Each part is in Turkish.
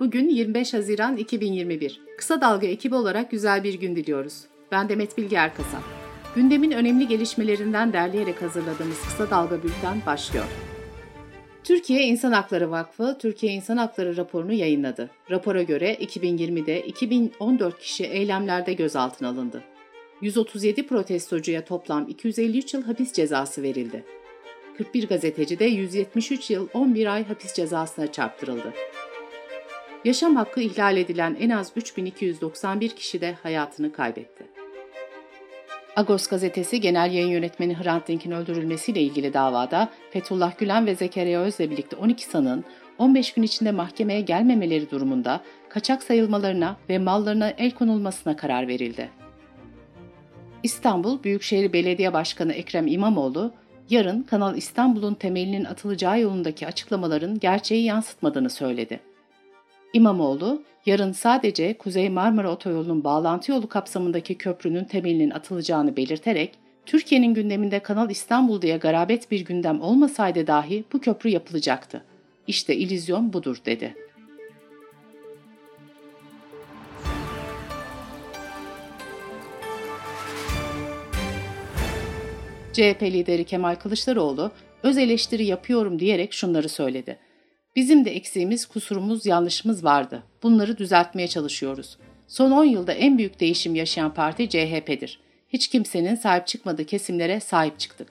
Bugün 25 Haziran 2021. Kısa Dalga ekibi olarak güzel bir gün diliyoruz. Ben Demet Bilge Erkasap. Gündemin önemli gelişmelerinden derleyerek hazırladığımız Kısa Dalga Bülten başlıyor. Türkiye İnsan Hakları Vakfı, Türkiye İnsan Hakları raporunu yayınladı. Rapora göre 2020'de 2014 kişi eylemlerde gözaltına alındı. 137 protestocuya toplam 253 yıl hapis cezası verildi. 41 gazeteci de 173 yıl 11 ay hapis cezasına çarptırıldı. Yaşam hakkı ihlal edilen en az 3291 kişi de hayatını kaybetti. Agos gazetesi genel yayın yönetmeni Hrant Dink'in öldürülmesiyle ilgili davada Fethullah Gülen ve Zekeriya Öz'le birlikte 12 sanığın 15 gün içinde mahkemeye gelmemeleri durumunda kaçak sayılmalarına ve mallarına el konulmasına karar verildi. İstanbul Büyükşehir Belediye Başkanı Ekrem İmamoğlu, yarın Kanal İstanbul'un temelinin atılacağı yolundaki açıklamaların gerçeği yansıtmadığını söyledi. İmamoğlu, yarın sadece Kuzey Marmara Otoyolu'nun bağlantı yolu kapsamındaki köprünün temelinin atılacağını belirterek, Türkiye'nin gündeminde Kanal İstanbul diye garabet bir gündem olmasaydı dahi bu köprü yapılacaktı. İşte ilizyon budur dedi. CHP lideri Kemal Kılıçdaroğlu öz eleştiri yapıyorum diyerek şunları söyledi. Bizim de eksiğimiz, kusurumuz, yanlışımız vardı. Bunları düzeltmeye çalışıyoruz. Son 10 yılda en büyük değişim yaşayan parti CHP'dir. Hiç kimsenin sahip çıkmadığı kesimlere sahip çıktık.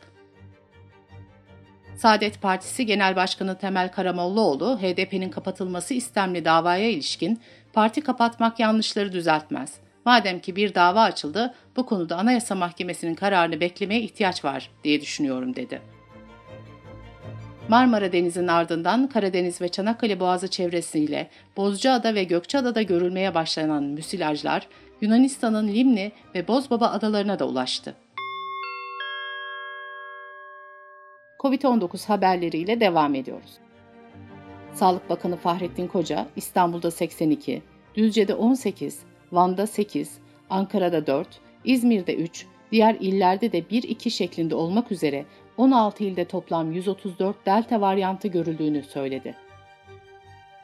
Saadet Partisi Genel Başkanı Temel Karamollaoğlu, HDP'nin kapatılması istemli davaya ilişkin parti kapatmak yanlışları düzeltmez. Madem ki bir dava açıldı, bu konuda Anayasa Mahkemesi'nin kararını beklemeye ihtiyaç var diye düşünüyorum dedi. Marmara Denizi'nin ardından Karadeniz ve Çanakkale Boğazı çevresiyle Bozcaada ve Gökçeada'da görülmeye başlanan müsilajlar Yunanistan'ın Limni ve Bozbaba adalarına da ulaştı. Covid-19 haberleriyle devam ediyoruz. Sağlık Bakanı Fahrettin Koca İstanbul'da 82, Düzce'de 18, Van'da 8, Ankara'da 4, İzmir'de 3, diğer illerde de 1-2 şeklinde olmak üzere 16 ilde toplam 134 delta varyantı görüldüğünü söyledi.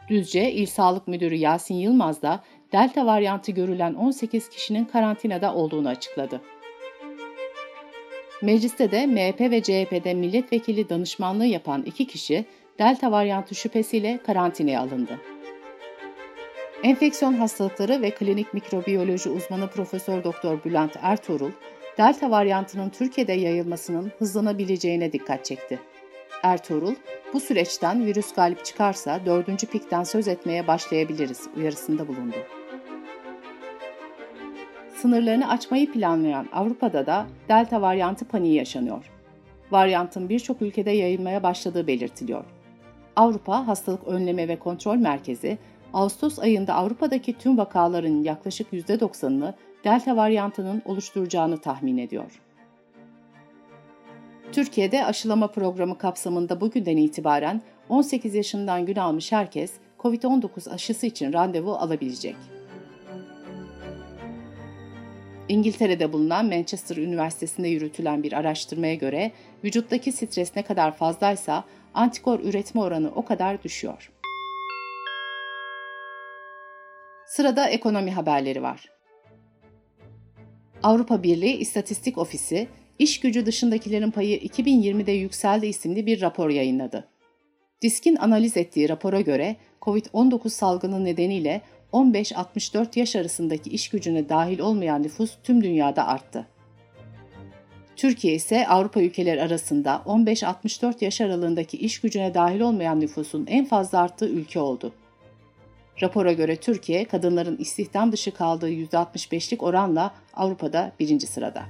Düzce İl Sağlık Müdürü Yasin Yılmaz da delta varyantı görülen 18 kişinin karantinada olduğunu açıkladı. Mecliste de MHP ve CHP'de milletvekili danışmanlığı yapan iki kişi delta varyantı şüphesiyle karantinaya alındı. Enfeksiyon hastalıkları ve klinik mikrobiyoloji uzmanı Profesör Doktor Bülent Ertuğrul, Delta varyantının Türkiye'de yayılmasının hızlanabileceğine dikkat çekti. Ertuğrul, bu süreçten virüs galip çıkarsa dördüncü pikten söz etmeye başlayabiliriz uyarısında bulundu. Sınırlarını açmayı planlayan Avrupa'da da Delta varyantı paniği yaşanıyor. Varyantın birçok ülkede yayılmaya başladığı belirtiliyor. Avrupa Hastalık Önleme ve Kontrol Merkezi, Ağustos ayında Avrupa'daki tüm vakaların yaklaşık %90'ını delta varyantının oluşturacağını tahmin ediyor. Türkiye'de aşılama programı kapsamında bugünden itibaren 18 yaşından gün almış herkes COVID-19 aşısı için randevu alabilecek. İngiltere'de bulunan Manchester Üniversitesi'nde yürütülen bir araştırmaya göre vücuttaki stres ne kadar fazlaysa antikor üretme oranı o kadar düşüyor. Sırada ekonomi haberleri var. Avrupa Birliği İstatistik Ofisi, iş gücü dışındakilerin payı 2020'de yükseldi isimli bir rapor yayınladı. Disk'in analiz ettiği rapora göre COVID-19 salgını nedeniyle 15-64 yaş arasındaki iş gücüne dahil olmayan nüfus tüm dünyada arttı. Türkiye ise Avrupa ülkeleri arasında 15-64 yaş aralığındaki iş gücüne dahil olmayan nüfusun en fazla arttığı ülke oldu. Rapora göre Türkiye, kadınların istihdam dışı kaldığı %65'lik oranla Avrupa'da birinci sırada.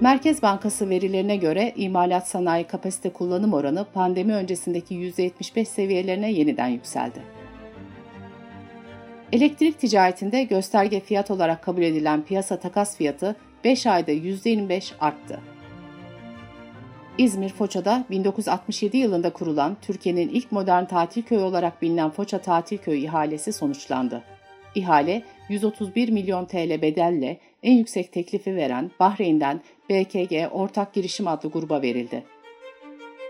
Merkez Bankası verilerine göre imalat sanayi kapasite kullanım oranı pandemi öncesindeki %75 seviyelerine yeniden yükseldi. Elektrik ticaretinde gösterge fiyat olarak kabul edilen piyasa takas fiyatı 5 ayda %25 arttı. İzmir Foça'da 1967 yılında kurulan Türkiye'nin ilk modern tatil köyü olarak bilinen Foça Tatil Köyü ihalesi sonuçlandı. İhale 131 milyon TL bedelle en yüksek teklifi veren Bahreyn'den BKG Ortak Girişim adlı gruba verildi.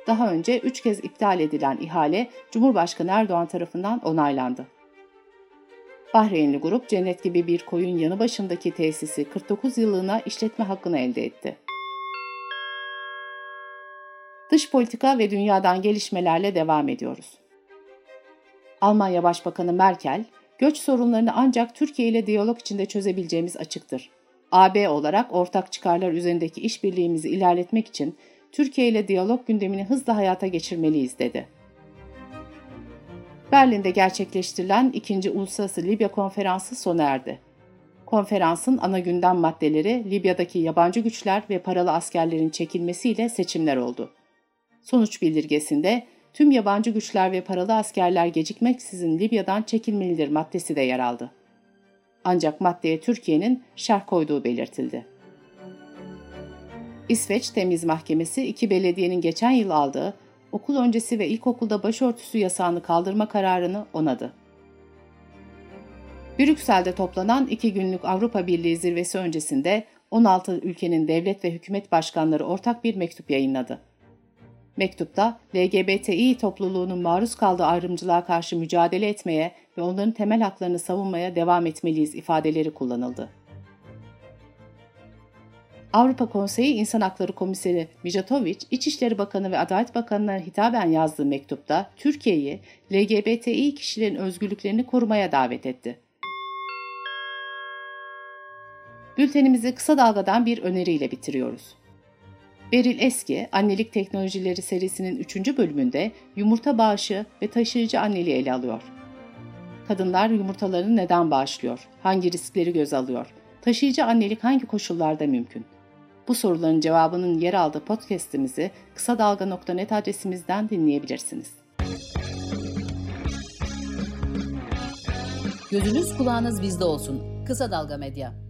Daha önce 3 kez iptal edilen ihale Cumhurbaşkanı Erdoğan tarafından onaylandı. Bahreynli grup cennet gibi bir koyun yanı başındaki tesisi 49 yıllığına işletme hakkını elde etti. Dış politika ve dünyadan gelişmelerle devam ediyoruz. Almanya Başbakanı Merkel, göç sorunlarını ancak Türkiye ile diyalog içinde çözebileceğimiz açıktır. AB olarak ortak çıkarlar üzerindeki işbirliğimizi ilerletmek için Türkiye ile diyalog gündemini hızla hayata geçirmeliyiz dedi. Berlin'de gerçekleştirilen 2. Uluslararası Libya Konferansı sona erdi. Konferansın ana gündem maddeleri Libya'daki yabancı güçler ve paralı askerlerin çekilmesiyle seçimler oldu. Sonuç bildirgesinde tüm yabancı güçler ve paralı askerler gecikmeksizin Libya'dan çekilmelidir maddesi de yer aldı. Ancak maddeye Türkiye'nin şerh koyduğu belirtildi. İsveç Temiz Mahkemesi iki belediyenin geçen yıl aldığı okul öncesi ve ilkokulda başörtüsü yasağını kaldırma kararını onadı. Brüksel'de toplanan iki günlük Avrupa Birliği zirvesi öncesinde 16 ülkenin devlet ve hükümet başkanları ortak bir mektup yayınladı. Mektupta LGBTİ topluluğunun maruz kaldığı ayrımcılığa karşı mücadele etmeye ve onların temel haklarını savunmaya devam etmeliyiz ifadeleri kullanıldı. Avrupa Konseyi İnsan Hakları Komiseri Mijatovic, İçişleri Bakanı ve Adalet Bakanı'na hitaben yazdığı mektupta Türkiye'yi LGBTİ kişilerin özgürlüklerini korumaya davet etti. Bültenimizi kısa dalgadan bir öneriyle bitiriyoruz. Beril Eski, Annelik Teknolojileri serisinin 3. bölümünde yumurta bağışı ve taşıyıcı anneliği ele alıyor. Kadınlar yumurtalarını neden bağışlıyor? Hangi riskleri göz alıyor? Taşıyıcı annelik hangi koşullarda mümkün? Bu soruların cevabının yer aldığı podcast'imizi kısa dalga.net adresimizden dinleyebilirsiniz. Gözünüz kulağınız bizde olsun. Kısa Dalga Medya.